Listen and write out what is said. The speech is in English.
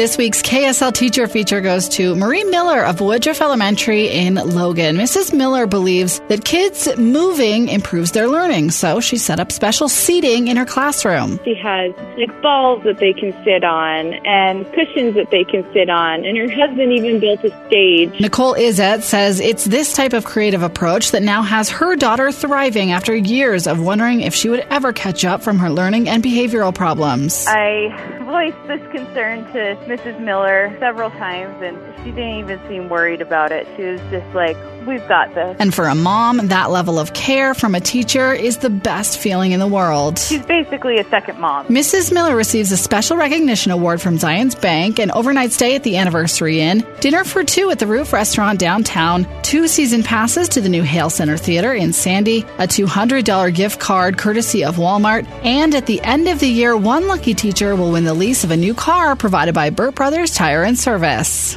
This week's KSL teacher feature goes to Marie Miller of Woodruff Elementary in Logan. Mrs. Miller believes that kids moving improves their learning, so she set up special seating in her classroom. She has like balls that they can sit on and cushions that they can sit on, and her husband even built a stage. Nicole Izet says it's this type of creative approach that now has her daughter thriving after years of wondering if she would ever catch up from her learning and behavioral problems. I voiced this concern to Mrs. Miller several times, and she didn't even seem worried about it. She was just like, We've got this. And for a mom, that level of care from a teacher is the best feeling in the world. She's basically a second mom. Mrs. Miller receives a special recognition award from Zions Bank, an overnight stay at the Anniversary Inn, dinner for two at the Roof Restaurant downtown, two season passes to the new Hale Center Theater in Sandy, a $200 gift card courtesy of Walmart, and at the end of the year, one lucky teacher will win the lease of a new car provided by Burt Brothers Tire and Service.